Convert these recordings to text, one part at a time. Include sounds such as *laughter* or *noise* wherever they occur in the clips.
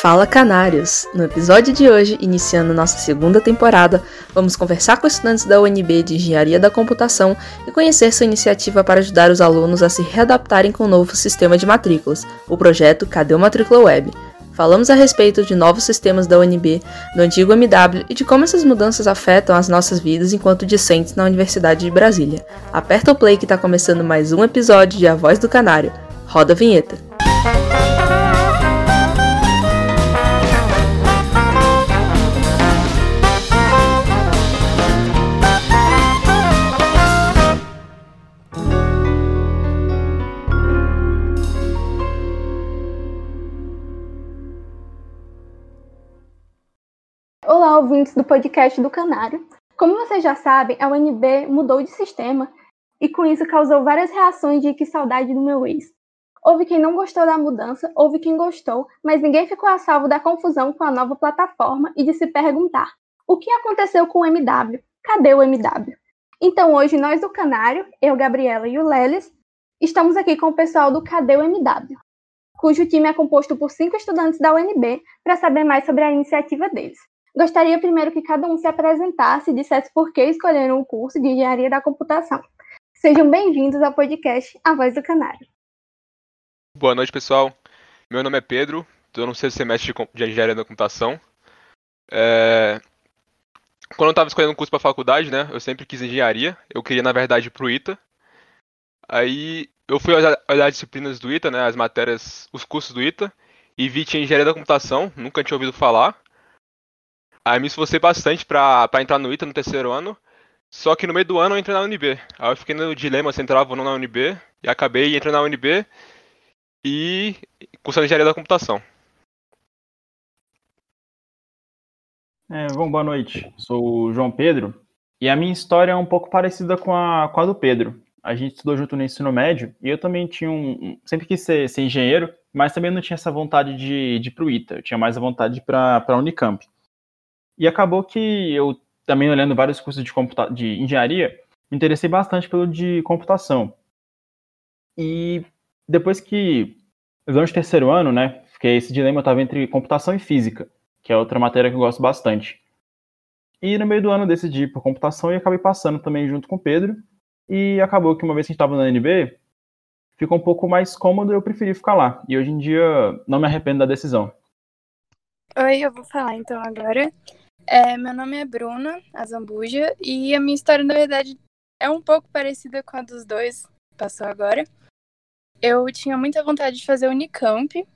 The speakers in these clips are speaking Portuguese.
Fala Canários! No episódio de hoje, iniciando nossa segunda temporada, vamos conversar com estudantes da UNB de Engenharia da Computação e conhecer sua iniciativa para ajudar os alunos a se readaptarem com o novo sistema de matrículas, o projeto Cadê o Matrícula Web? Falamos a respeito de novos sistemas da UNB, do antigo MW e de como essas mudanças afetam as nossas vidas enquanto discentes na Universidade de Brasília. Aperta o play que está começando mais um episódio de A Voz do Canário. Roda a vinheta! Olá, ouvintes do podcast do Canário. Como vocês já sabem, a UNB mudou de sistema e com isso causou várias reações de que saudade do meu ex. Houve quem não gostou da mudança, houve quem gostou, mas ninguém ficou a salvo da confusão com a nova plataforma e de se perguntar: o que aconteceu com o MW? Cadê o MW? Então hoje nós do Canário, eu, Gabriela e o Lelis, estamos aqui com o pessoal do Cadê o MW, cujo time é composto por cinco estudantes da UNB para saber mais sobre a iniciativa deles. Gostaria primeiro que cada um se apresentasse e dissesse por que escolheram o curso de Engenharia da Computação. Sejam bem-vindos ao podcast A Voz do Canário. Boa noite, pessoal. Meu nome é Pedro, estou no sexto semestre de Engenharia da Computação. É... Quando eu estava escolhendo um curso para faculdade, né, eu sempre quis engenharia. Eu queria, na verdade, ir para o ITA. Aí eu fui olhar, olhar as disciplinas do ITA, né, as matérias, os cursos do ITA, e vi que tinha Engenharia da Computação, nunca tinha ouvido falar. Aí me esforcei bastante pra, pra entrar no ITA no terceiro ano. Só que no meio do ano eu entrei na UNB. Aí eu fiquei no dilema se entrava ou não na UNB. E acabei entrando na UNB e cursando engenharia da computação. É, bom, boa noite. Sou o João Pedro. E a minha história é um pouco parecida com a, com a do Pedro. A gente estudou junto no ensino médio e eu também tinha um. Sempre quis ser, ser engenheiro, mas também não tinha essa vontade de, de ir para o ITA. Eu tinha mais a vontade para a Unicamp. E acabou que eu, também olhando vários cursos de, computa de engenharia, me interessei bastante pelo de computação. E depois que, durante o terceiro ano, né, fiquei esse dilema, eu estava entre computação e física, que é outra matéria que eu gosto bastante. E no meio do ano eu decidi por computação e acabei passando também junto com o Pedro. E acabou que uma vez que a gente estava na NB, ficou um pouco mais cômodo eu preferi ficar lá. E hoje em dia não me arrependo da decisão. Oi, eu vou falar então agora. É, meu nome é Bruna Azambuja e a minha história, na verdade, é um pouco parecida com a dos dois, passou agora. Eu tinha muita vontade de fazer Unicamp,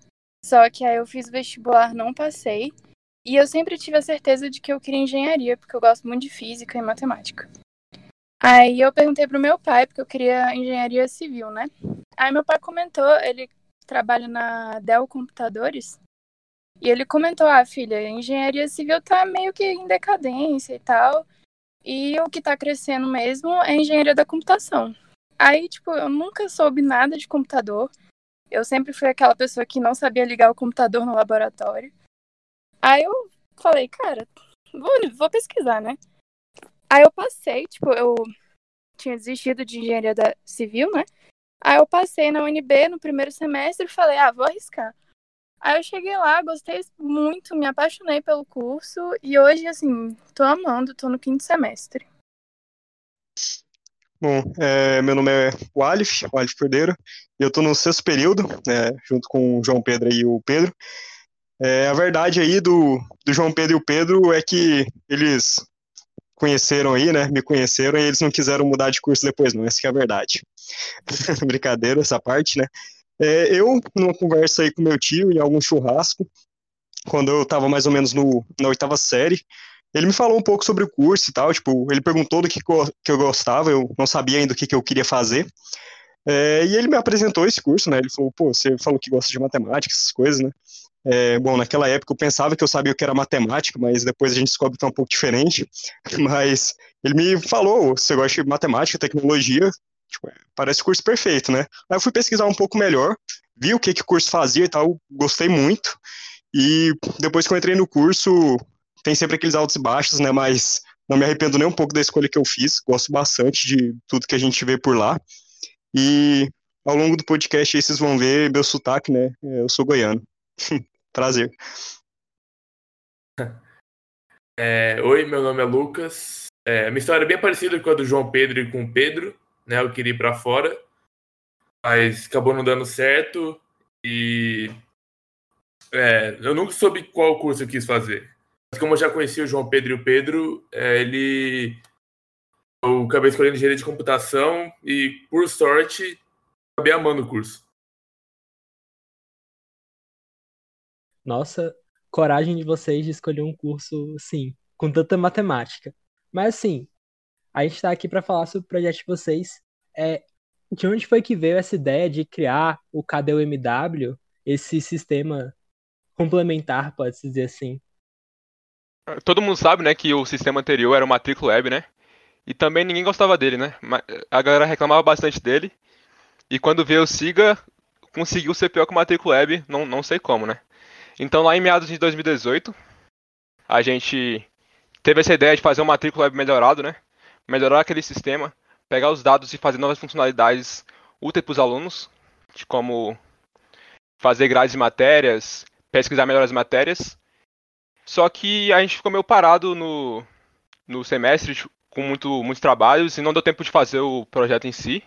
só que aí eu fiz vestibular, não passei. E eu sempre tive a certeza de que eu queria engenharia, porque eu gosto muito de física e matemática. Aí eu perguntei pro meu pai, porque eu queria engenharia civil, né? Aí meu pai comentou, ele trabalha na Dell Computadores, e ele comentou: ah, filha, engenharia civil tá meio que em decadência e tal. E o que tá crescendo mesmo é engenharia da computação. Aí, tipo, eu nunca soube nada de computador. Eu sempre fui aquela pessoa que não sabia ligar o computador no laboratório. Aí eu falei, cara, vou, vou pesquisar, né? Aí eu passei, tipo, eu tinha desistido de engenharia da civil, né? Aí eu passei na UNB no primeiro semestre e falei, ah, vou arriscar. Aí eu cheguei lá, gostei muito, me apaixonei pelo curso e hoje, assim, tô amando, tô no quinto semestre. Bom, é, meu nome é Walif, Walif Cordeiro, e eu tô no sexto período, é, junto com o João Pedro e o Pedro. É, a verdade aí do, do João Pedro e o Pedro é que eles conheceram aí, né, me conheceram e eles não quiseram mudar de curso depois não, essa é a verdade. *laughs* Brincadeira essa parte, né, é, eu, numa conversa aí com meu tio, em algum churrasco, quando eu estava mais ou menos no, na oitava série, ele me falou um pouco sobre o curso e tal, tipo, ele perguntou do que, que eu gostava, eu não sabia ainda o que, que eu queria fazer, é, e ele me apresentou esse curso, né, ele falou, pô, você falou que gosta de matemática, essas coisas, né, é, bom, naquela época eu pensava que eu sabia o que era matemática, mas depois a gente descobre que é um pouco diferente, *laughs* mas ele me falou, você gosta de matemática, tecnologia, Tipo, é, parece o curso perfeito, né? Aí eu fui pesquisar um pouco melhor, vi o que, que o curso fazia e tal, gostei muito. E depois que eu entrei no curso, tem sempre aqueles altos e baixos, né? Mas não me arrependo nem um pouco da escolha que eu fiz. Gosto bastante de tudo que a gente vê por lá. E ao longo do podcast aí vocês vão ver meu sotaque, né? É, eu sou goiano. *laughs* Prazer. *laughs* É, oi, meu nome é Lucas. É, minha história é bem parecida com a do João Pedro e com o Pedro, né? Eu queria ir para fora, mas acabou não dando certo e é, eu nunca soube qual curso eu quis fazer. Mas como eu já conhecia o João Pedro e o Pedro, é, ele eu acabei escolhendo engenharia de computação e, por sorte, acabei amando o curso. Nossa, coragem de vocês de escolher um curso, sim, com tanta matemática. Mas assim, a gente está aqui para falar sobre o projeto de vocês. É, de onde foi que veio essa ideia de criar o KDUMW, esse sistema complementar, pode-se dizer assim? Todo mundo sabe, né, que o sistema anterior era o Matricula Web, né? E também ninguém gostava dele, né? A galera reclamava bastante dele. E quando veio o SIGA, conseguiu ser pior que o Matricula Web, não, não sei como, né? Então, lá em meados de 2018, a gente teve essa ideia de fazer um matrícula web melhorado, né? Melhorar aquele sistema, pegar os dados e fazer novas funcionalidades úteis para os alunos, de como fazer grades de matérias, pesquisar melhor as matérias. Só que a gente ficou meio parado no, no semestre, com muito, muitos trabalhos, e não deu tempo de fazer o projeto em si.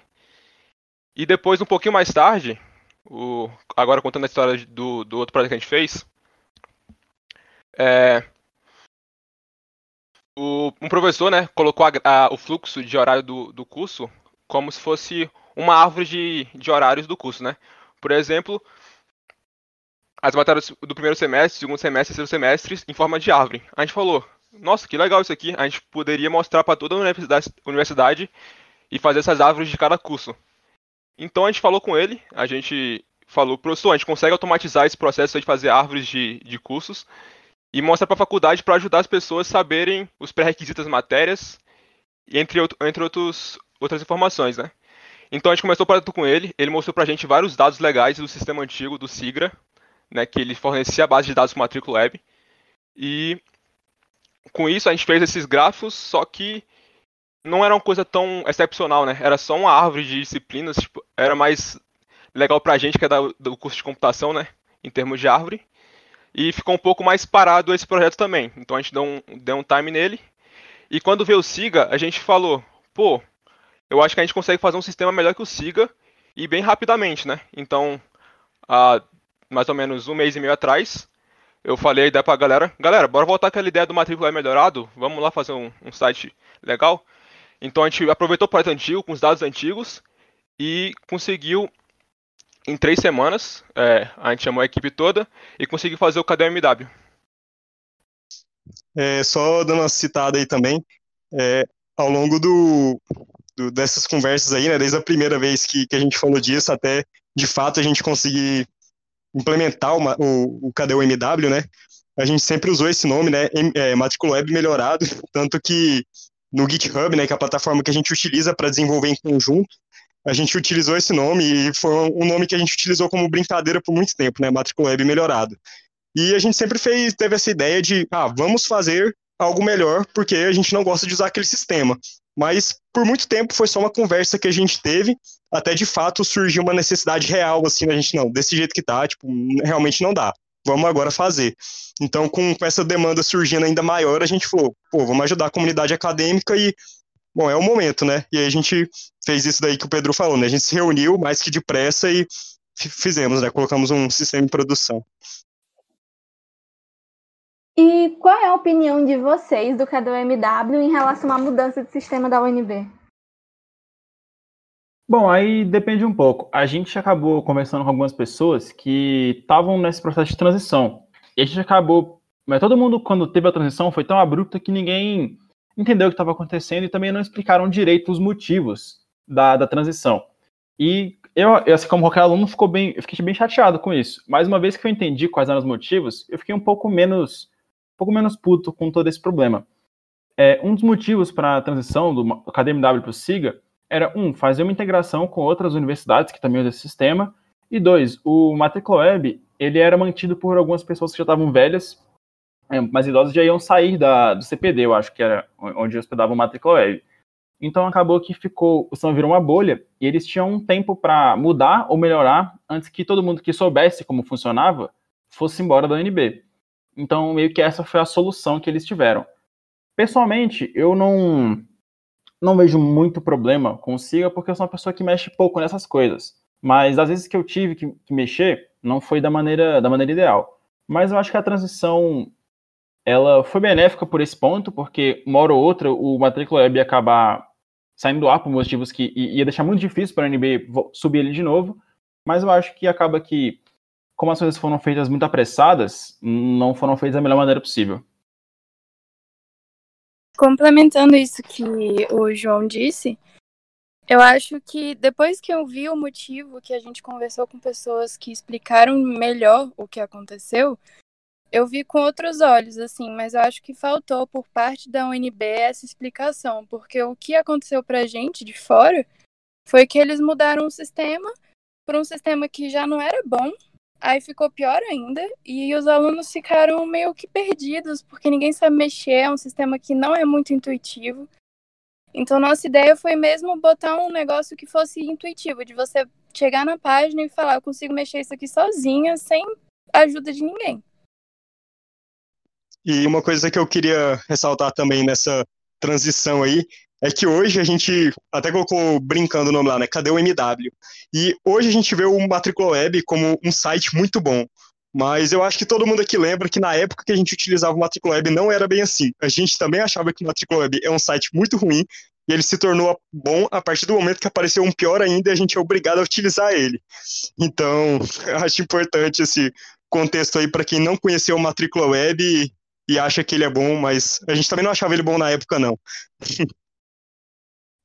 E depois, um pouquinho mais tarde, o, agora contando a história do, do outro projeto que a gente fez. É, o, um professor né, colocou a, a, o fluxo de horário do, do curso como se fosse uma árvore de, de horários do curso. Né? Por exemplo, as matérias do primeiro semestre, segundo semestre, terceiro semestre em forma de árvore. A gente falou, nossa, que legal isso aqui. A gente poderia mostrar para toda a universidade, universidade e fazer essas árvores de cada curso. Então a gente falou com ele, a gente falou, professor, a gente consegue automatizar esse processo de fazer árvores de, de cursos e mostra para a faculdade para ajudar as pessoas a saberem os pré-requisitos das matérias, entre, entre outros, outras informações, né? Então a gente começou o projeto com ele, ele mostrou para a gente vários dados legais do sistema antigo, do SIGRA, né, que ele fornecia a base de dados para Matrícula Web, e com isso a gente fez esses gráficos, só que não era uma coisa tão excepcional, né? Era só uma árvore de disciplinas, tipo, era mais legal pra gente que é da, do curso de computação, né? Em termos de árvore. E ficou um pouco mais parado esse projeto também. Então a gente deu um, deu um time nele. E quando veio o SIGA, a gente falou, pô, eu acho que a gente consegue fazer um sistema melhor que o SIGA e bem rapidamente, né? Então, há mais ou menos um mês e meio atrás, eu falei a ideia pra galera, galera, bora voltar aquela ideia do matrícula melhorado, vamos lá fazer um, um site legal. Então a gente aproveitou o projeto antigo com os dados antigos e conseguiu em três semanas, é, a gente chamou a equipe toda e conseguiu fazer o KDMW. É, só dando uma citada aí também, é, ao longo do, do, dessas conversas aí, né, desde a primeira vez que, que a gente falou disso até de fato a gente conseguir implementar uma, o, o KDMW, né, a gente sempre usou esse nome, né, é, Matrícula Web Melhorado, tanto que no GitHub, né, que é a plataforma que a gente utiliza para desenvolver em conjunto, a gente utilizou esse nome e foi um nome que a gente utilizou como brincadeira por muito tempo, né, Matrícula Web Melhorado. E a gente sempre fez, teve essa ideia de, ah, vamos fazer algo melhor, porque a gente não gosta de usar aquele sistema. Mas por muito tempo foi só uma conversa que a gente teve, até de fato surgiu uma necessidade real, assim, a gente, não, desse jeito que tá, tipo, realmente não dá vamos agora fazer. Então, com, essa demanda surgindo ainda maior, a gente falou, pô, vamos ajudar a comunidade acadêmica e, bom, é o momento, né? E aí a gente fez isso daí que o Pedro falou, né? A gente se reuniu mais que depressa e fizemos, né? Colocamos um sistema em produção. E qual é a opinião de vocês do KDMW em relação à mudança de sistema da UNB? Bom, aí depende um pouco. A gente acabou conversando com algumas pessoas que estavam nesse processo de transição. E a gente acabou. Mas todo mundo, quando teve a transição, foi tão abrupta que ninguém entendeu o que estava acontecendo e também não explicaram direito os motivos da, da transição. E eu, assim como qualquer aluno, ficou bem, eu fiquei bem chateado com isso. Mas uma vez que eu entendi quais eram os motivos, eu fiquei um pouco menos, um pouco menos puto com todo esse problema. É, um dos motivos para a transição do KDMW para o SIGA era, um, fazer uma integração com outras universidades que também usam esse sistema, e dois, o Matrícula Web, ele era mantido por algumas pessoas que já estavam velhas, mais idosas já iam sair da, do CPD, eu acho que era onde hospedava o Matrícula Web. Então acabou que ficou, o sistema virou uma bolha, e eles tinham um tempo para mudar ou melhorar antes que todo mundo que soubesse como funcionava fosse embora da UNB. Então, meio que essa foi a solução que eles tiveram. Pessoalmente, eu não não vejo muito problema com SIGA, porque eu sou uma pessoa que mexe pouco nessas coisas. Mas às vezes que eu tive que, que mexer, não foi da maneira, da maneira ideal. Mas eu acho que a transição ela foi benéfica por esse ponto, porque uma hora ou outra o matrícula web ia acabar saindo do ar por motivos que ia deixar muito difícil para a NB subir ele de novo. Mas eu acho que acaba que, como as coisas foram feitas muito apressadas, não foram feitas da melhor maneira possível. Complementando isso que o João disse, eu acho que depois que eu vi o motivo, que a gente conversou com pessoas que explicaram melhor o que aconteceu, eu vi com outros olhos, assim, mas eu acho que faltou por parte da UNB essa explicação, porque o que aconteceu pra gente de fora foi que eles mudaram o sistema para um sistema que já não era bom, Aí ficou pior ainda e os alunos ficaram meio que perdidos, porque ninguém sabe mexer, é um sistema que não é muito intuitivo. Então, nossa ideia foi mesmo botar um negócio que fosse intuitivo, de você chegar na página e falar: eu consigo mexer isso aqui sozinha, sem ajuda de ninguém. E uma coisa que eu queria ressaltar também nessa transição aí é que hoje a gente até colocou brincando o nome lá, né? Cadê o MW? E hoje a gente vê o Matrícula Web como um site muito bom. Mas eu acho que todo mundo aqui lembra que na época que a gente utilizava o Matrícula Web não era bem assim. A gente também achava que o Matrícula Web é um site muito ruim e ele se tornou bom a partir do momento que apareceu um pior ainda e a gente é obrigado a utilizar ele. Então, eu *laughs* acho importante esse contexto aí para quem não conheceu o Matrícula Web e, acha que ele é bom, mas a gente também não achava ele bom na época, não.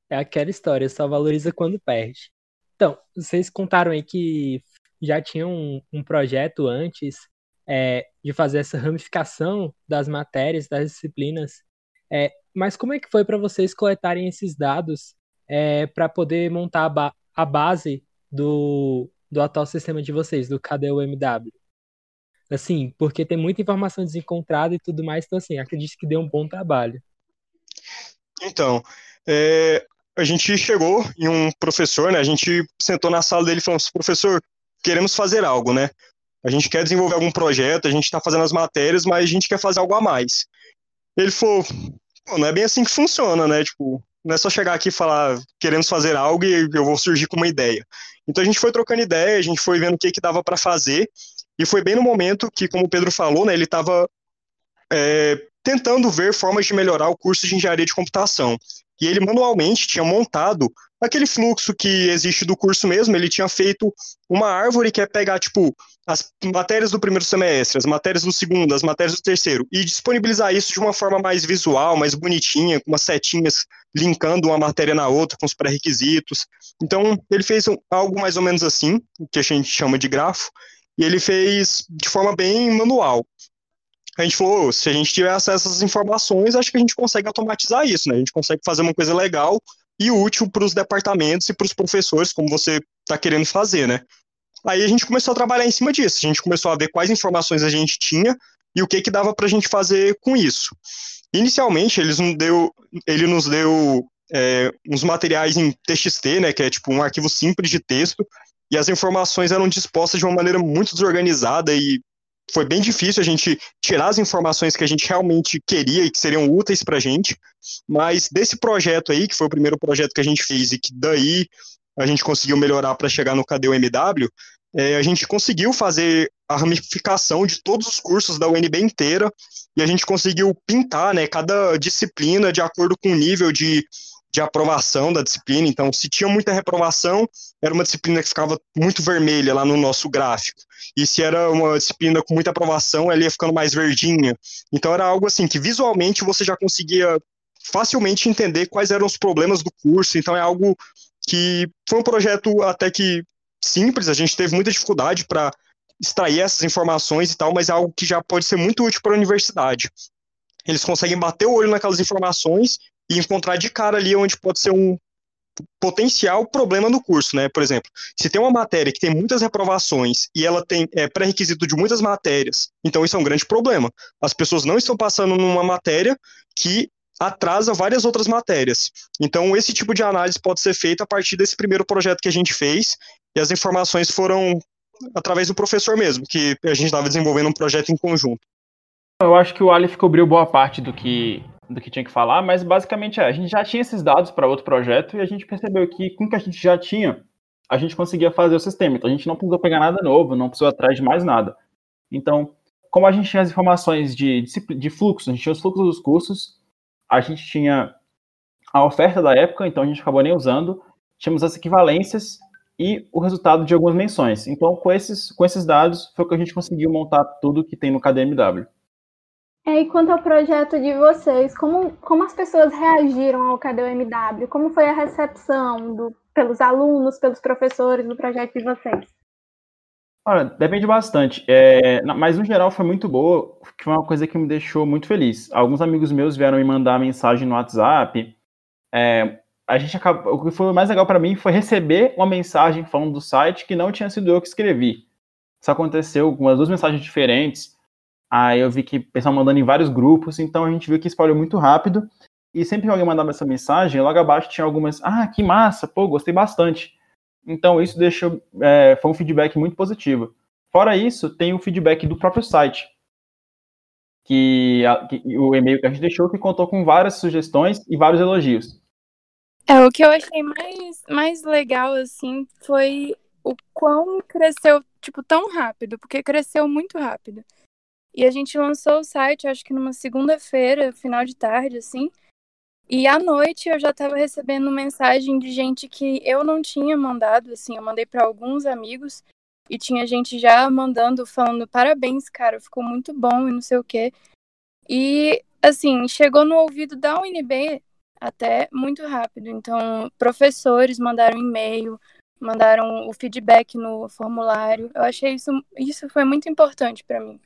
É aquela história, só valoriza quando perde. Então, vocês contaram aí que já tinham um, um projeto antes é, de fazer essa ramificação das matérias, das disciplinas. É, mas como é que foi para vocês coletarem esses dados é, para poder montar a, ba a, base do, do atual sistema de vocês, do KDUMW? Assim, porque tem muita informação desencontrada e tudo mais, então assim, acredito que deu um bom trabalho. Então, é, a gente chegou em um professor, né? A gente sentou na sala dele e falou: professor, queremos fazer algo, né? A gente quer desenvolver algum projeto, a gente está fazendo as matérias, mas a gente quer fazer algo a mais. Ele falou: não é bem assim que funciona, né? Tipo, não é só chegar aqui e falar queremos fazer algo e eu vou surgir com uma ideia. Então a gente foi trocando ideia, a gente foi vendo o que, que dava para fazer, e foi bem no momento que, como o Pedro falou, né, ele estava é, tentando ver formas de melhorar o curso de engenharia de computação e ele manualmente tinha montado aquele fluxo que existe do curso mesmo, ele tinha feito uma árvore que é pegar, tipo, as matérias do primeiro semestre, as matérias do segundo, as matérias do terceiro, e disponibilizar isso de uma forma mais visual, mais bonitinha, com umas setinhas linkando uma matéria na outra, com os pré-requisitos. Então, ele fez algo mais ou menos assim, que a gente chama de grafo, e ele fez de forma bem manual a gente falou, se a gente tiver acesso a essas informações, acho que a gente consegue automatizar isso, né? A gente consegue fazer uma coisa legal e útil para os departamentos e para os professores, como você está querendo fazer, né? Aí a gente começou a trabalhar em cima disso, a gente começou a ver quais informações a gente tinha e o que que dava para a gente fazer com isso. Inicialmente, eles nos deu, ele nos deu é, uns materiais em TXT, né, que é tipo um arquivo simples de texto, e as informações eram dispostas de uma maneira muito desorganizada e foi bem difícil a gente tirar as informações que a gente realmente queria e que seriam úteis para a gente, mas desse projeto aí, que foi o primeiro projeto que a gente fez e que daí a gente conseguiu melhorar para chegar no Cadê o MW, é, a gente conseguiu fazer a ramificação de todos os cursos da UNB inteira e a gente conseguiu pintar né, cada disciplina de acordo com o nível de de aprovação da disciplina. Então, se tinha muita reprovação, era uma disciplina que ficava muito vermelha lá no nosso gráfico. E se era uma disciplina com muita aprovação, ela ia ficando mais verdinha. Então, era algo assim que visualmente você já conseguia facilmente entender quais eram os problemas do curso. Então, é algo que foi um projeto até que simples, a gente teve muita dificuldade para extrair essas informações e tal, mas é algo que já pode ser muito útil para a universidade. Eles conseguem bater o olho naquelas informações e encontrar de cara ali onde pode ser um potencial problema no curso, né? Por exemplo, se tem uma matéria que tem muitas reprovações e ela tem é, pré-requisito de muitas matérias, então isso é um grande problema. As pessoas não estão passando numa matéria que atrasa várias outras matérias. Então, esse tipo de análise pode ser feita a partir desse primeiro projeto que a gente fez, e as informações foram através do professor mesmo, que a gente estava desenvolvendo um projeto em conjunto. Eu acho que o Aleph cobriu boa parte do que, do que tinha que falar, mas basicamente é, a gente já tinha esses dados para outro projeto e a gente percebeu que com o que a gente já tinha, a gente conseguia fazer o sistema. Então a gente não precisou pegar nada novo, não precisou atrás de mais nada. Então, como a gente tinha as informações de, de, fluxo, a gente tinha os fluxos dos cursos, a gente tinha a oferta da época, então a gente acabou nem usando, tínhamos as equivalências e o resultado de algumas menções. Então, com esses, com esses dados, foi que a gente conseguiu montar tudo que tem no KDMW. É, e quanto ao projeto de vocês, como, como as pessoas reagiram ao KDMW? Como foi a recepção do, pelos alunos, pelos professores do projeto de vocês? Olha, depende bastante, é, mas no geral foi muito boa, que foi uma coisa que me deixou muito feliz. Alguns amigos meus vieram me mandar mensagem no WhatsApp, é, a gente acabou, o que foi mais legal para mim foi receber uma mensagem falando do site que não tinha sido eu que escrevi. Isso aconteceu com as duas mensagens diferentes. Aí eu vi que o pessoal mandando em vários grupos, então a gente viu que espalhou muito rápido. E sempre que alguém mandava essa mensagem, logo abaixo tinha algumas, ah, que massa, pô, gostei bastante. Então isso deixou, é, foi um feedback muito positivo. Fora isso, tem o feedback do próprio site, que, a, que o e-mail que a gente deixou que contou com várias sugestões e vários elogios. É, o que eu achei mais, mais legal, assim, foi o quão cresceu, tipo, tão rápido, porque cresceu muito rápido. E a gente lançou o site, acho que numa segunda-feira, final de tarde, assim. E à noite eu já estava recebendo mensagem de gente que eu não tinha mandado, assim, eu mandei para alguns amigos e tinha gente já mandando, falando parabéns, cara, ficou muito bom e não sei o quê. E, assim, chegou no ouvido da UNB até muito rápido. Então, professores mandaram e-mail, mandaram o feedback no formulário. Eu achei isso, isso foi muito importante para mim.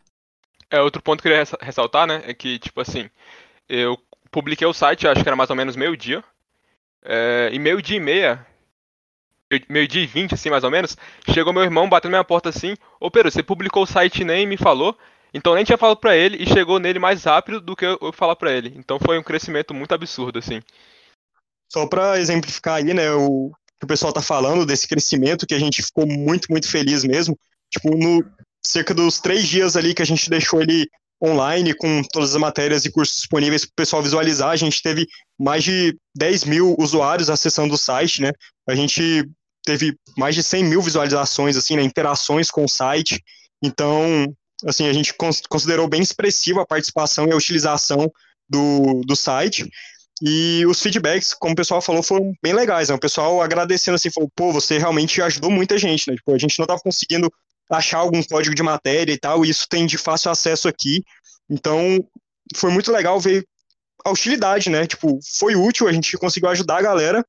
É, outro ponto que eu queria ressaltar, né, é que, tipo assim, eu publiquei o site, acho que era mais ou menos meio-dia, é, e meio-dia e meia, meio-dia e vinte, assim, mais ou menos, chegou meu irmão batendo na minha porta assim, ô Pedro, você publicou o site e nem me falou, então nem tinha falado para ele e chegou nele mais rápido do que eu falar para ele. Então foi um crescimento muito absurdo, assim. Só para exemplificar aí, né, o que o pessoal tá falando desse crescimento, que a gente ficou muito, muito feliz mesmo. Tipo, no cerca dos três dias ali que a gente deixou ele online, com todas as matérias e cursos disponíveis para o pessoal visualizar, a gente teve mais de 10 mil usuários acessando o site, né? A gente teve mais de 100 mil visualizações, assim, né, interações com o site. Então, assim, a gente considerou bem expressiva a participação e a utilização do, do site. E os feedbacks, como o pessoal falou, foram bem legais. Né? O pessoal agradecendo assim, falou, pô, você realmente ajudou muita gente, né? Tipo, a gente não estava conseguindo achar algum código de matéria e tal, e isso tem de fácil acesso aqui. Então, foi muito legal ver a utilidade, né? Tipo, foi útil, a gente conseguiu ajudar a galera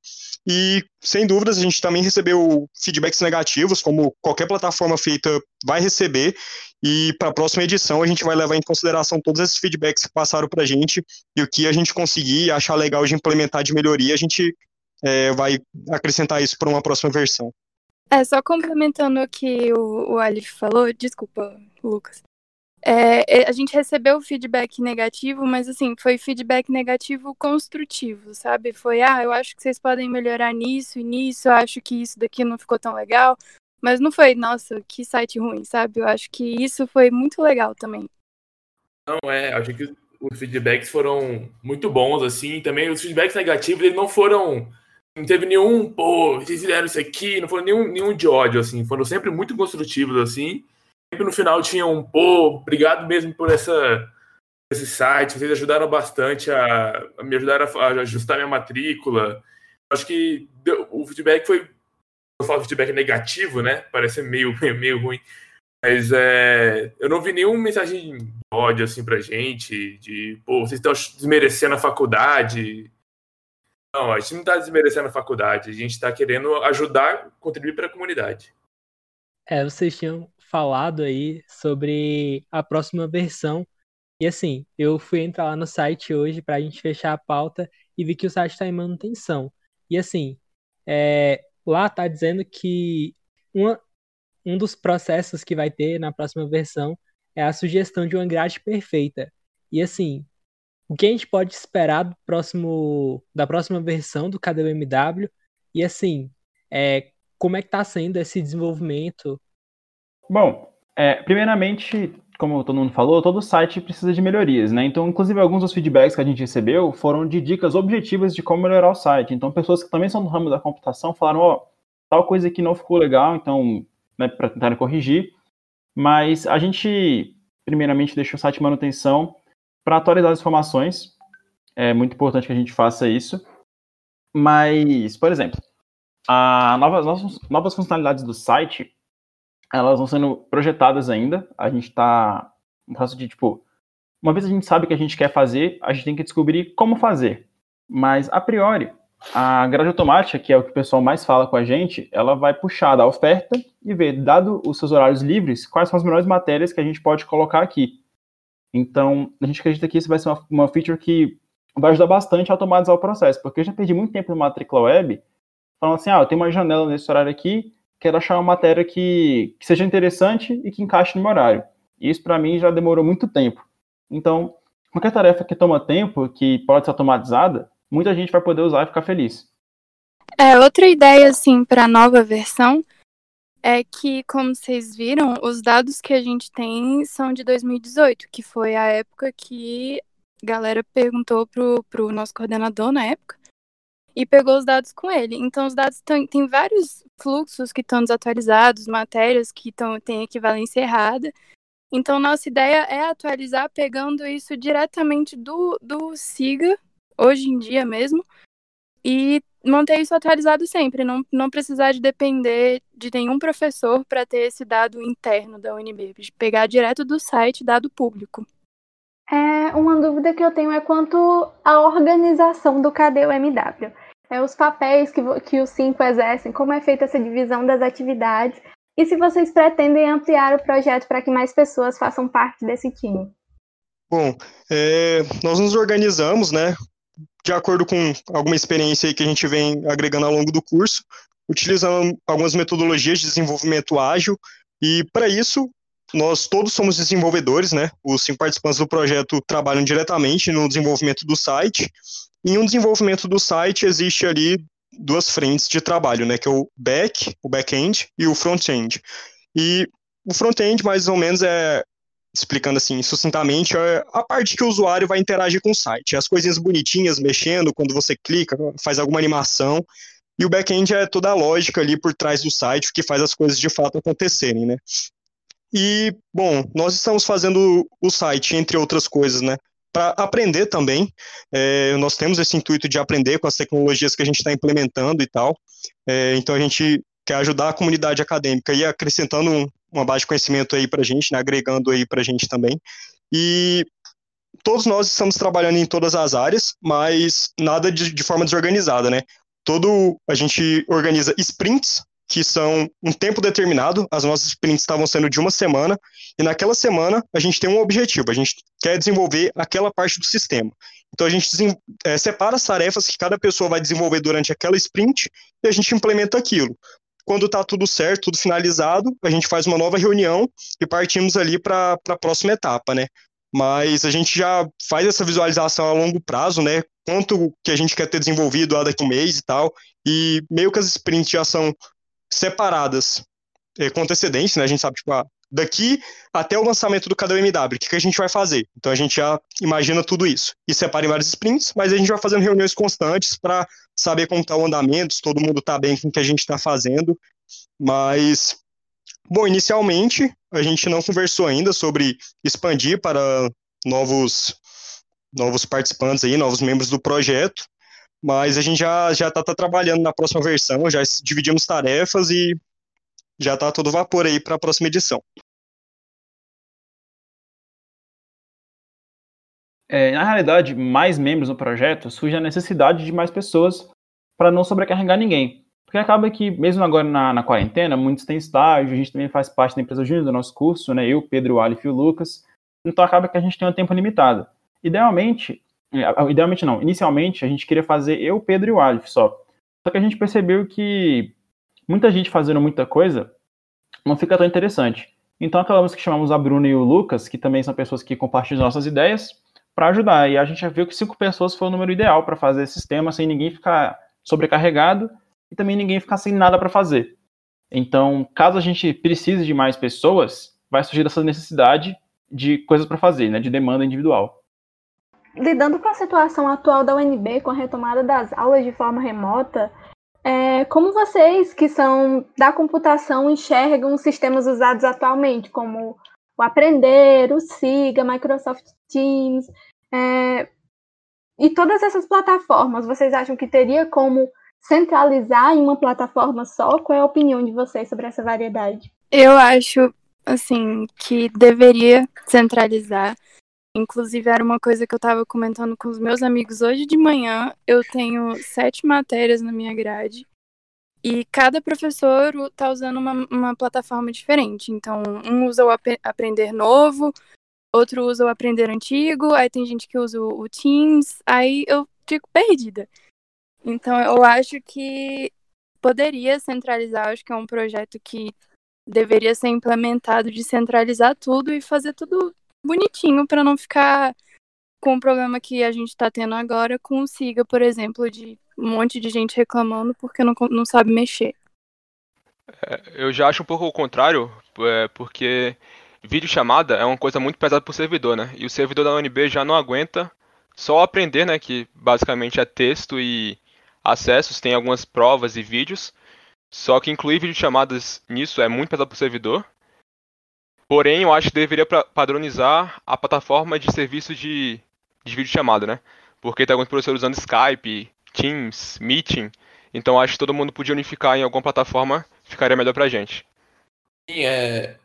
e, sem dúvidas, a gente também recebeu feedbacks negativos, como qualquer plataforma feita vai receber. E para a próxima edição a gente vai levar em consideração todos esses feedbacks que passaram para a gente e o que a gente conseguir achar legal de implementar de melhoria, a gente é, vai acrescentar isso para uma próxima versão. É, só complementando o que o, o Alif falou, desculpa, Lucas. É, é, a gente recebeu feedback negativo, mas assim, foi feedback negativo construtivo, sabe? Foi, ah, eu acho que vocês podem melhorar nisso e nisso, eu acho que isso daqui não ficou tão legal. Mas não foi, nossa, que site ruim, sabe? Eu acho que isso foi muito legal também. Não, é, acho que os feedbacks foram muito bons, assim, também os feedbacks negativos, eles não foram, não teve nenhum, pô, vocês fizeram isso aqui, não foram nenhum, nenhum de ódio, assim, foram sempre muito construtivos, assim, sempre no final tinha um, pô, obrigado mesmo por essa, esse site, vocês ajudaram bastante a, a me ajudar a, a, ajustar minha matrícula, acho que deu, o feedback foi eu falo feedback negativo, né? Parece meio, meio, *laughs* meio ruim. Mas é, eu não vi nenhuma mensagem de ódio assim pra gente, de pô, vocês estão desmerecendo a faculdade. Não, a gente não está desmerecendo a faculdade, a gente está querendo ajudar, contribuir para a comunidade. É, vocês tinham falado aí sobre a próxima versão. E assim, eu fui entrar lá no site hoje para a gente fechar a pauta e vi que o site está em manutenção. E assim, é, lá está dizendo que uma, um dos processos que vai ter na próxima versão é a sugestão de uma grade perfeita. E assim, o que a gente pode esperar do próximo, da próxima versão do KDMW e assim, é, como é que está sendo esse desenvolvimento Bom, é, primeiramente, como todo mundo falou, todo site precisa de melhorias, né? Então, inclusive, alguns dos feedbacks que a gente recebeu foram de dicas objetivas de como melhorar o site. Então, pessoas que também são do ramo da computação falaram, ó, oh, tal coisa aqui não ficou legal, então, né, para tentar corrigir. Mas a gente, primeiramente, deixa o site manutenção para atualizar as informações. É muito importante que a gente faça isso. Mas, por exemplo, a novas, novas, novas funcionalidades do site, elas vão sendo projetadas ainda. A gente está no processo de, tipo, uma vez a gente sabe o que a gente quer fazer, a gente tem que descobrir como fazer. Mas, a priori, a grade automática, que é o que o pessoal mais fala com a gente, ela vai puxar da oferta e ver, dado os seus horários livres, quais são as melhores matérias que a gente pode colocar aqui. Então, a gente acredita que isso vai ser uma, uma feature que vai ajudar bastante a automatizar o processo, porque eu já perdi muito tempo no matrícula web, falando assim, ah, eu tenho uma janela nesse horário aqui, quero achar uma matéria que, que seja interessante e que encaixe no meu horário. E isso, para mim, já demorou muito tempo. Então, qualquer tarefa que toma tempo, que pode ser automatizada, muita gente vai poder usar e ficar feliz. É, outra ideia, assim, para a nova versão é que, como vocês viram, os dados que a gente tem são de 2018, que foi a época que a galera perguntou pro, pro nosso coordenador na época e pegou os dados com ele. Então, os dados têm, tem vários fluxos que estão desatualizados, matérias que têm equivalência errada. Então, nossa ideia é atualizar pegando isso diretamente do, do SIGA, hoje em dia mesmo, e manter isso atualizado sempre, não, não precisar de depender de nenhum professor para ter esse dado interno da UNB, de pegar direto do site dado público. É, uma dúvida que eu tenho é quanto à organização do KDUMW. É, os papéis que, que os cinco exercem, como é feita essa divisão das atividades e se vocês pretendem ampliar o projeto para que mais pessoas façam parte desse time. Bom, é, nós nos organizamos, né, de acordo com alguma experiência que a gente vem agregando ao longo do curso, utilizando algumas metodologias de desenvolvimento ágil, e para isso nós todos somos desenvolvedores, né? Os cinco participantes do projeto trabalham diretamente no desenvolvimento do site. Em um desenvolvimento do site existe ali duas frentes de trabalho, né? Que é o back, o back-end e o front-end. E o front-end, mais ou menos, é explicando assim sucintamente, é a parte que o usuário vai interagir com o site. As coisinhas bonitinhas mexendo quando você clica, faz alguma animação. E o back-end é toda a lógica ali por trás do site, que faz as coisas de fato acontecerem, né? E, bom, nós estamos fazendo o site, entre outras coisas, né? Para aprender também. É, nós temos esse intuito de aprender com as tecnologias que a gente está implementando e tal. É, então a gente quer ajudar a comunidade acadêmica e acrescentando uma base de conhecimento aí para a gente, né, agregando aí para a gente também. E todos nós estamos trabalhando em todas as áreas, mas nada de, de forma desorganizada, né? Todo a gente organiza sprints que são um tempo determinado, as nossas sprints estavam sendo de uma semana, e naquela semana a gente tem um objetivo, a gente quer desenvolver aquela parte do sistema. Então a gente é, separa as tarefas que cada pessoa vai desenvolver durante aquela sprint e a gente implementa aquilo. Quando está tudo certo, tudo finalizado, a gente faz uma nova reunião e partimos ali para a próxima etapa, né? Mas a gente já faz essa visualização a longo prazo, né? Quanto que a gente quer ter desenvolvido lá daqui a um mês e tal. E meio que as sprints já são separadas é, com antecedência, né? A gente sabe, tipo, ah, daqui até o lançamento do KDMW, o que, que a gente vai fazer? Então a gente já imagina tudo isso. E separa em vários sprints, mas a gente vai fazendo reuniões constantes para saber como está o andamento, se todo mundo está bem com o que a gente está fazendo. Mas, bom, inicialmente a gente não conversou ainda sobre expandir para novos novos participantes aí, novos membros do projeto. Mas a gente já já tá, tá trabalhando na próxima versão, já dividimos tarefas e já tá todo vapor aí para a próxima edição. É, na realidade, mais membros no projeto surge a necessidade de mais pessoas para não sobrecarregar ninguém. Porque acaba que, mesmo agora na, na, quarentena, muitos têm estágio, a gente também faz parte da empresa júnior do nosso curso, né? Eu, Pedro, o Alif e o Lucas. Então acaba que a gente tem um tempo limitado. Idealmente, é, idealmente não. Inicialmente, a gente queria fazer eu, Pedro e o Alif só. Só que a gente percebeu que muita gente fazendo muita coisa não fica tão interessante. Então acabamos que chamamos a Bruna e o Lucas, que também são pessoas que compartilham nossas ideias, para ajudar. E a gente já viu que cinco pessoas foi o número ideal para fazer esse sistema sem ninguém ficar sobrecarregado e também ninguém ficar sem nada para fazer. Então, caso a gente precise de mais pessoas, vai surgir essa necessidade de coisas para fazer, né, de demanda individual. Lidando com a situação atual da UNB, com a retomada das aulas de forma remota, é, como vocês, que são da computação, enxergam os sistemas usados atualmente, como o Aprender, o SIGA, Microsoft Teams, é, e todas essas plataformas, vocês acham que teria como centralizar em uma plataforma só? Qual é a opinião de vocês sobre essa variedade? Eu acho, assim, que deveria centralizar. Inclusive, era uma coisa que eu estava comentando com os meus amigos hoje de manhã. Eu tenho sete matérias na minha grade. E cada professor está usando uma, uma, plataforma diferente. Então, um usa o ap Aprender Novo, outro usa o Aprender Antigo, aí tem gente que usa o, o Teams, aí eu fico perdida. Então, eu acho que poderia centralizar, acho que é um projeto que deveria ser implementado de centralizar tudo e fazer tudo bonitinho para não ficar com o problema que a gente está tendo agora com o SIGA, por exemplo, de um monte de gente reclamando porque não, não sabe mexer. É, eu já acho um pouco o contrário, é, porque vídeo chamada é uma coisa muito pesada para o servidor, né? E o servidor da UNB já não aguenta só aprender, né? Que basicamente é texto e acessos, tem algumas provas e vídeos. Só que incluir videochamadas nisso é muito pesado para o servidor. Porém, eu acho que deveria padronizar a plataforma de serviço de, de videochamada, né? Porque tem alguns professores usando Skype, Teams, Meeting. Então acho que todo mundo podia unificar em alguma plataforma, ficaria melhor pra gente. Sim, é.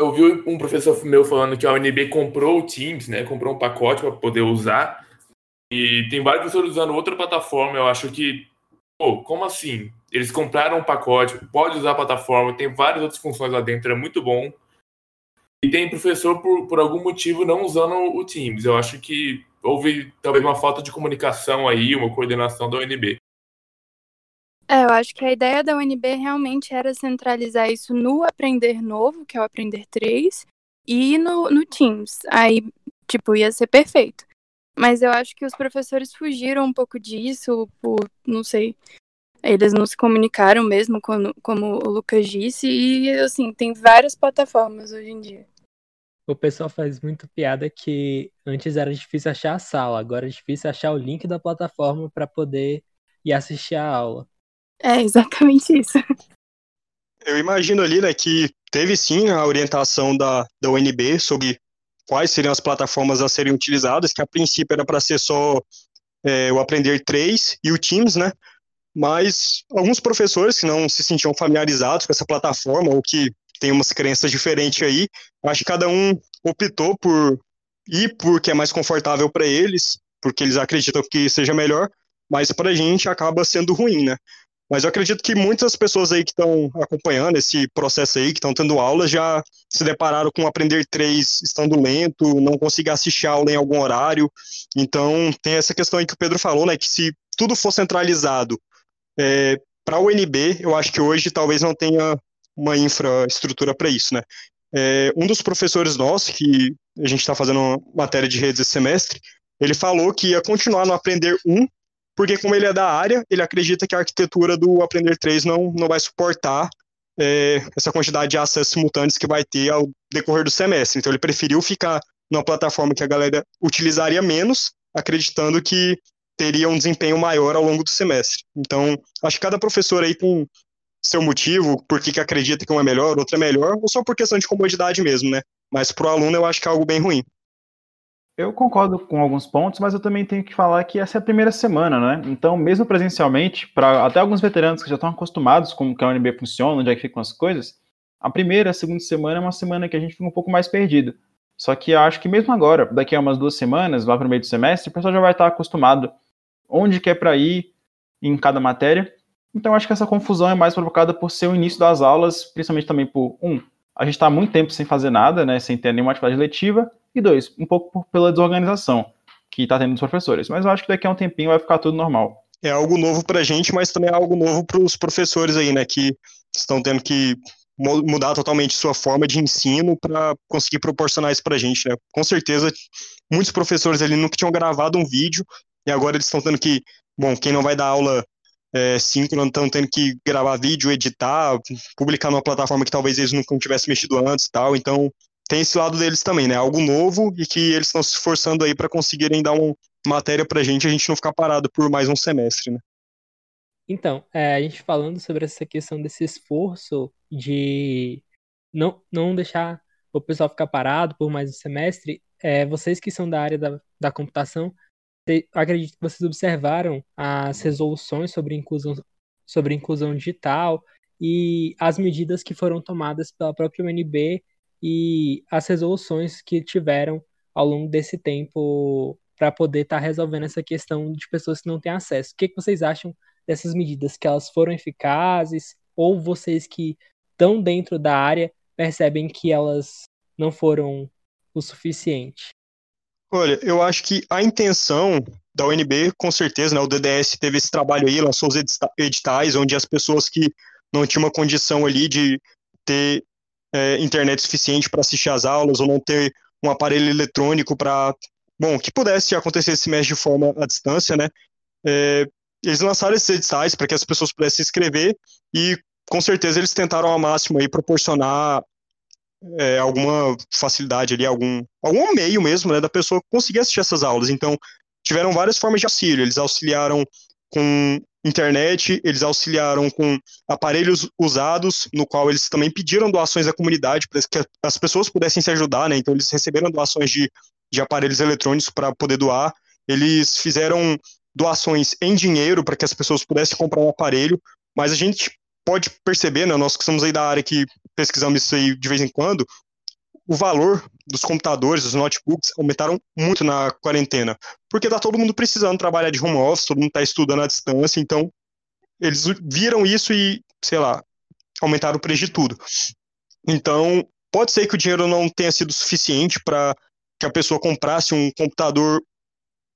Eu vi um professor meu falando que a UNB comprou o Teams, né? Comprou um pacote para poder usar. E tem vários professores usando outra plataforma. Eu acho que pô, como assim? Eles compraram um pacote, pode usar a plataforma, tem várias outras funções lá dentro, é muito bom. E tem professor, por, por algum motivo, não usando o Teams. Eu acho que houve talvez uma falta de comunicação aí, uma coordenação da UNB. É, eu acho que a ideia da UNB realmente era centralizar isso no Aprender Novo, que é o Aprender 3, e no, no Teams. Aí, tipo, ia ser perfeito. Mas eu acho que os professores fugiram um pouco disso, por, não sei, eles não se comunicaram mesmo, como, como o Lucas disse, e assim, tem várias plataformas hoje em dia. O pessoal faz muito piada que antes era difícil achar a sala, agora é difícil achar o link da plataforma para poder ir assistir a aula. É exatamente isso. Eu imagino ali, né, que teve sim a orientação da, da UNB sobre quais seriam as plataformas a serem utilizadas, que a princípio era para ser só é, o Aprender 3 e o Teams, né? Mas alguns professores que não se sentiam familiarizados com essa plataforma ou que têm umas crenças diferentes aí, acho que cada um optou por ir porque é mais confortável para eles, porque eles acreditam que seja melhor, mas para a gente acaba sendo ruim, né? Mas eu acredito que muitas pessoas aí que estão acompanhando esse processo aí, que estão tendo aulas, já se depararam com aprender três estando lento, não conseguir assistir a aula em algum horário. Então, tem essa questão aí que o Pedro falou, né? Que se tudo for centralizado é, para o UNB, eu acho que hoje talvez não tenha uma infraestrutura para isso, né? É, um dos professores nossos, que a gente está fazendo matéria de redes esse semestre, ele falou que ia continuar no Aprender 1 porque como ele é da área, ele acredita que a arquitetura do Aprender 3 não, não vai suportar é, essa quantidade de acessos simultâneos que vai ter ao decorrer do semestre. Então ele preferiu ficar numa plataforma que a galera utilizaria menos, acreditando que teria um desempenho maior ao longo do semestre. Então, acho que cada professor aí tem seu motivo, por que acredita que um é melhor, outro é melhor, ou só por questão de comodidade mesmo, né? Mas para o aluno eu acho que é algo bem ruim. Eu concordo com alguns pontos, mas eu também tenho que falar que essa é a primeira semana, né? Então, mesmo presencialmente, para até alguns veteranos que já estão acostumados com como a UNB funciona, onde é que ficam as coisas, a primeira, a segunda semana é uma semana que a gente fica um pouco mais perdido. Só que acho que mesmo agora, daqui a umas duas semanas, lá para o meio do semestre, o pessoal já vai estar acostumado onde quer para ir em cada matéria. Então, acho que essa confusão é mais provocada por ser o início das aulas, principalmente também por, um, a gente está muito tempo sem fazer nada, né, sem ter nenhuma atividade letiva, e dois, um pouco por, pela desorganização que está tendo dos professores. Mas eu acho que daqui a um tempinho vai ficar tudo normal. É algo novo para a gente, mas também é algo novo para os professores aí, né, que estão tendo que mudar totalmente sua forma de ensino para conseguir proporcionar isso para a gente, né? Com certeza, muitos professores ali nunca tinham gravado um vídeo e agora eles estão tendo que, bom, quem não vai dar aula é, síncrona, estão tendo que gravar vídeo, editar, publicar numa plataforma que talvez eles nunca tivessem mexido antes e tal. Então, tem esse lado deles também, né? Algo novo e que eles estão se esforçando aí para conseguirem dar uma matéria para a gente, a gente não ficar parado por mais um semestre, né? Então, é, a gente falando sobre essa questão desse esforço de não, não deixar o pessoal ficar parado por mais um semestre, é, vocês que são da área da, da computação, acredito que vocês observaram as resoluções sobre inclusão, sobre inclusão digital e as medidas que foram tomadas pela própria UNB e as resoluções que tiveram ao longo desse tempo para poder estar tá resolvendo essa questão de pessoas que não têm acesso. O que, que vocês acham dessas medidas? Que elas foram eficazes? Ou vocês que estão dentro da área percebem que elas não foram o suficiente? Olha, eu acho que a intenção da UNB, com certeza, né, o DDS teve esse trabalho aí, lançou os editais, onde as pessoas que não tinham uma condição ali de ter é, internet suficiente para assistir às aulas ou não ter um aparelho eletrônico para, bom, que pudesse acontecer esse mês de forma à distância, né? É, eles lançaram esses editais para que as pessoas pudessem se inscrever e com certeza eles tentaram ao máximo aí proporcionar é, alguma facilidade ali, algum, algum meio mesmo, né, da pessoa conseguir assistir essas aulas. Então, tiveram várias formas de auxílio. Eles auxiliaram com internet, eles auxiliaram com aparelhos usados, no qual eles também pediram doações à comunidade para que as pessoas pudessem se ajudar, né? Então, eles receberam doações de, de aparelhos eletrônicos para poder doar. Eles fizeram doações em dinheiro para que as pessoas pudessem comprar um aparelho, mas a gente pode perceber, né, nós que somos aí da área que pesquisamos isso aí de vez em quando, o valor dos computadores, dos notebooks, aumentaram muito na quarentena, porque tá todo mundo precisando trabalhar de home office, todo mundo está estudando à distância, então eles viram isso e, sei lá, aumentaram o preço de tudo. Então, pode ser que o dinheiro não tenha sido suficiente para que a pessoa comprasse um computador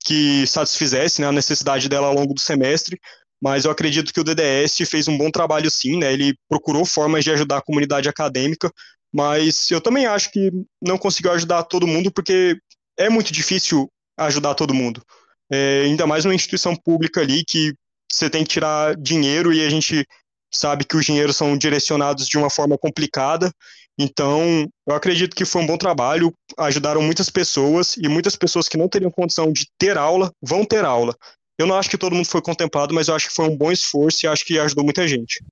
que satisfizesse né, a necessidade dela ao longo do semestre, mas eu acredito que o DDS fez um bom trabalho sim, né? Ele procurou formas de ajudar a comunidade acadêmica, mas eu também acho que não conseguiu ajudar todo mundo porque é muito difícil ajudar todo mundo. É, ainda mais numa instituição pública ali que você tem que tirar dinheiro e a gente sabe que os dinheiros são direcionados de uma forma complicada. Então, eu acredito que foi um bom trabalho, ajudaram muitas pessoas e muitas pessoas que não teriam condição de ter aula vão ter aula. Eu não acho que todo mundo foi contemplado, mas eu acho que foi um bom esforço e acho que ajudou muita gente.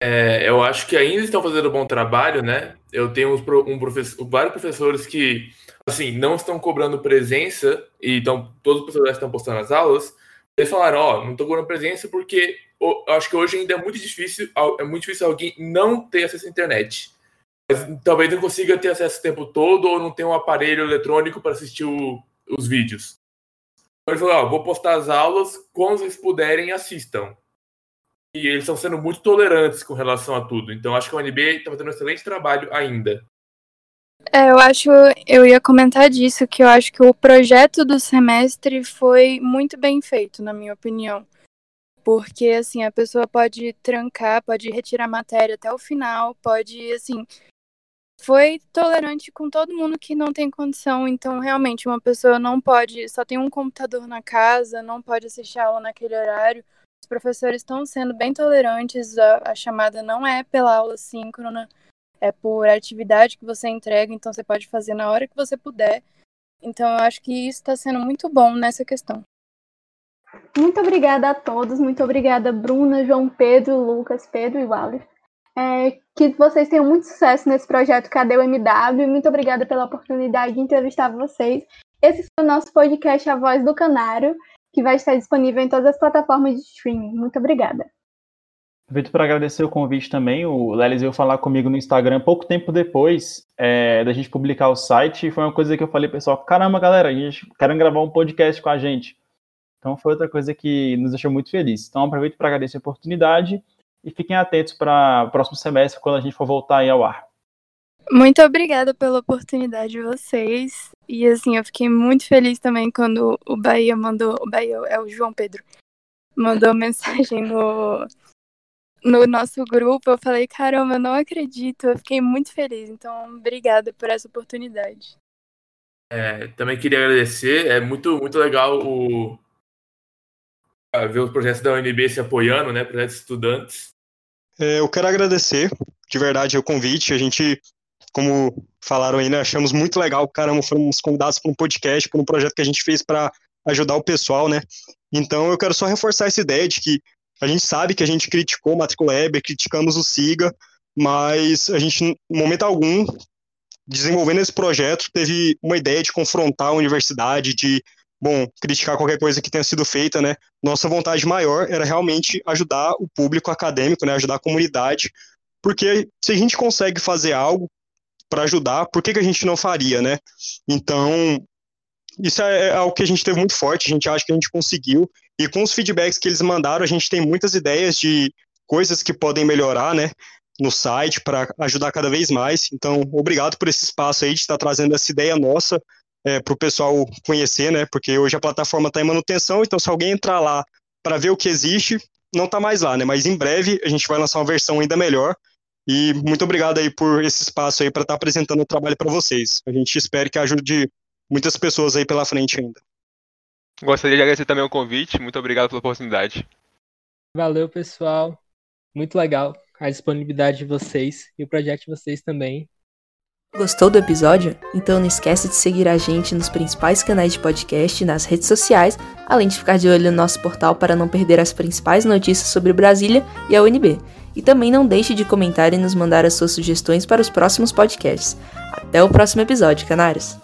É, eu acho que ainda estão fazendo um bom trabalho, né? Eu tenho um professor, vários professores que, assim, não estão cobrando presença, e então todos os professores estão postando as aulas. Eles falaram, ó, oh, não estou cobrando presença porque eu acho que hoje ainda é muito difícil, é muito difícil alguém não ter acesso à internet. Mas, talvez não consiga ter acesso o tempo todo ou não tenha um aparelho eletrônico para assistir o, os vídeos. Ele falou, vou postar as aulas, quando vocês puderem, assistam. E eles estão sendo muito tolerantes com relação a tudo. Então acho que o UNB está fazendo um excelente trabalho ainda. É, eu acho, eu ia comentar disso, que eu acho que o projeto do semestre foi muito bem feito, na minha opinião. Porque, assim, a pessoa pode trancar, pode retirar a matéria até o final, pode, assim, foi tolerante com todo mundo que não tem condição. Então, realmente, uma pessoa não pode, só tem um computador na casa, não pode assistir aula naquele horário. Os professores estão sendo bem tolerantes, a, a chamada não é pela aula síncrona, é por atividade que você entrega, então você pode fazer na hora que você puder. Então, eu acho que isso está sendo muito bom nessa questão. Muito obrigada a todos, muito obrigada, Bruna, João Pedro, Lucas, Pedro e Wallace. É, que vocês tenham muito sucesso nesse projeto Cadê o MW? Muito obrigada pela oportunidade de entrevistar vocês. Esse foi o nosso podcast A Voz do Canário, que vai estar disponível em todas as plataformas de streaming. Muito obrigada. Aproveito para agradecer o convite também. O Lelis veio falar comigo no Instagram pouco tempo depois é, da gente publicar o site. E foi uma coisa que eu falei, pessoal: caramba, galera, a gente querem gravar um podcast com a gente. Então foi outra coisa que nos deixou muito feliz. Então aproveito para agradecer a oportunidade e fiquem atentos para o próximo semestre, quando a gente for voltar aí ao ar. Muito obrigada pela oportunidade de vocês. E assim, eu fiquei muito feliz também quando o Bahia mandou. O Bahia é o João Pedro. Mandou *laughs* mensagem no, no nosso grupo. Eu falei, caramba, eu não acredito. Eu fiquei muito feliz. Então, obrigada por essa oportunidade. É, também queria agradecer. É muito, muito legal o, ver os projetos da UNB se apoiando, né? Projetos estudantes. É, eu quero agradecer de verdade o convite. A gente, como falaram aí, né, achamos muito legal. Caramba, fomos convidados para um podcast, para um projeto que a gente fez para ajudar o pessoal, né? Então eu quero só reforçar essa ideia de que a gente sabe que a gente criticou o Matrícula Web, criticamos o SIGA, mas a gente, em momento algum, desenvolvendo esse projeto, teve uma ideia de confrontar a universidade, de, bom, criticar qualquer coisa que tenha sido feita, né? Nossa vontade maior era realmente ajudar o público acadêmico, né? Ajudar a comunidade, porque se a gente consegue fazer algo para ajudar, por que, que a gente não faria, né? Então, isso é, é algo que a gente teve muito forte, a gente acha que a gente conseguiu, e com os feedbacks que eles mandaram, a gente tem muitas ideias de coisas que podem melhorar, né, no site para ajudar cada vez mais. Então, obrigado por esse espaço aí de estar trazendo essa ideia nossa é, para o pessoal conhecer, né? Porque hoje a plataforma está em manutenção, então se alguém entrar lá para ver o que existe, não está mais lá, né? Mas em breve a gente vai lançar uma versão ainda melhor. E muito obrigado aí por esse espaço aí para estar tá apresentando o trabalho para vocês. A gente espera que ajude muitas pessoas aí pela frente ainda. Gostaria de agradecer também o convite. Muito obrigado pela oportunidade. Valeu, pessoal. Muito legal a disponibilidade de vocês e o projeto de vocês também. Gostou do episódio? Então não esquece de seguir a gente nos principais canais de podcast e nas redes sociais, além de ficar de olho no nosso portal para não perder as principais notícias sobre Brasília e a UNB. E também não deixe de comentar e nos mandar as suas sugestões para os próximos podcasts. Até o próximo episódio, canários!